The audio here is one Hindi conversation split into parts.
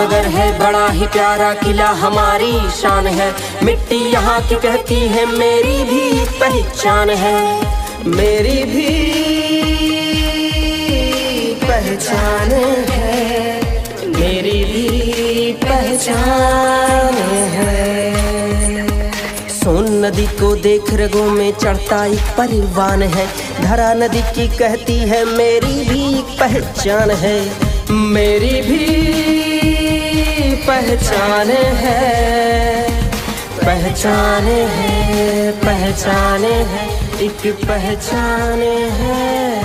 नगर है, बड़ा ही प्यारा किला हमारी शान है। मिट्टी यहाँ की कहती है, मेरी भी पहचान है। मेरी भी पहचान है। मेरी भी पहचान है। सोन नदी को देख रगों में चढ़ता एक परिवान है। धरा नदी की कहती है, मेरी भी पहचान है। मेरी भी पहचान है पहचाने है पहचान है एक पहचाने है।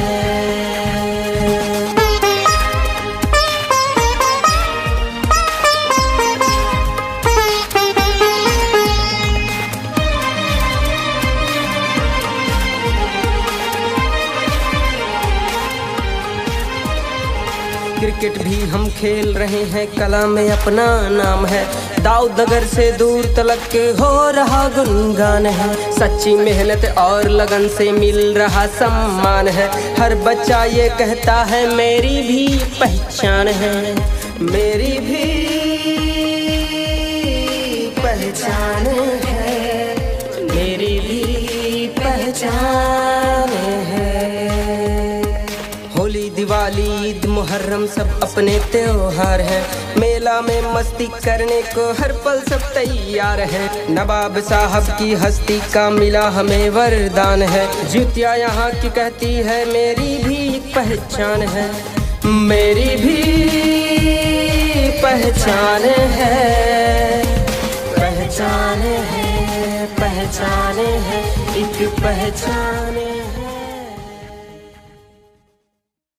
क्रिकेट भी हम खेल रहे हैं, कला में अपना नाम है। दाऊ दगर से दूर तलक के हो रहा गुनगान है। सच्ची मेहनत और लगन से मिल रहा सम्मान है। हर बच्चा ये कहता है, मेरी भी पहचान है। मेरी भी पहचान है। मेरी भी पहचान है। दिवाली, ईद, मुहर्रम सब अपने त्योहार है। मेला में मस्ती करने को हर पल सब तैयार है। नवाब साहब की हस्ती का मिला हमें वरदान है। जुतिया यहाँ की कहती है, मेरी भी एक पहचान है। मेरी भी पहचान है। पहचान है पहचान है, एक पहचान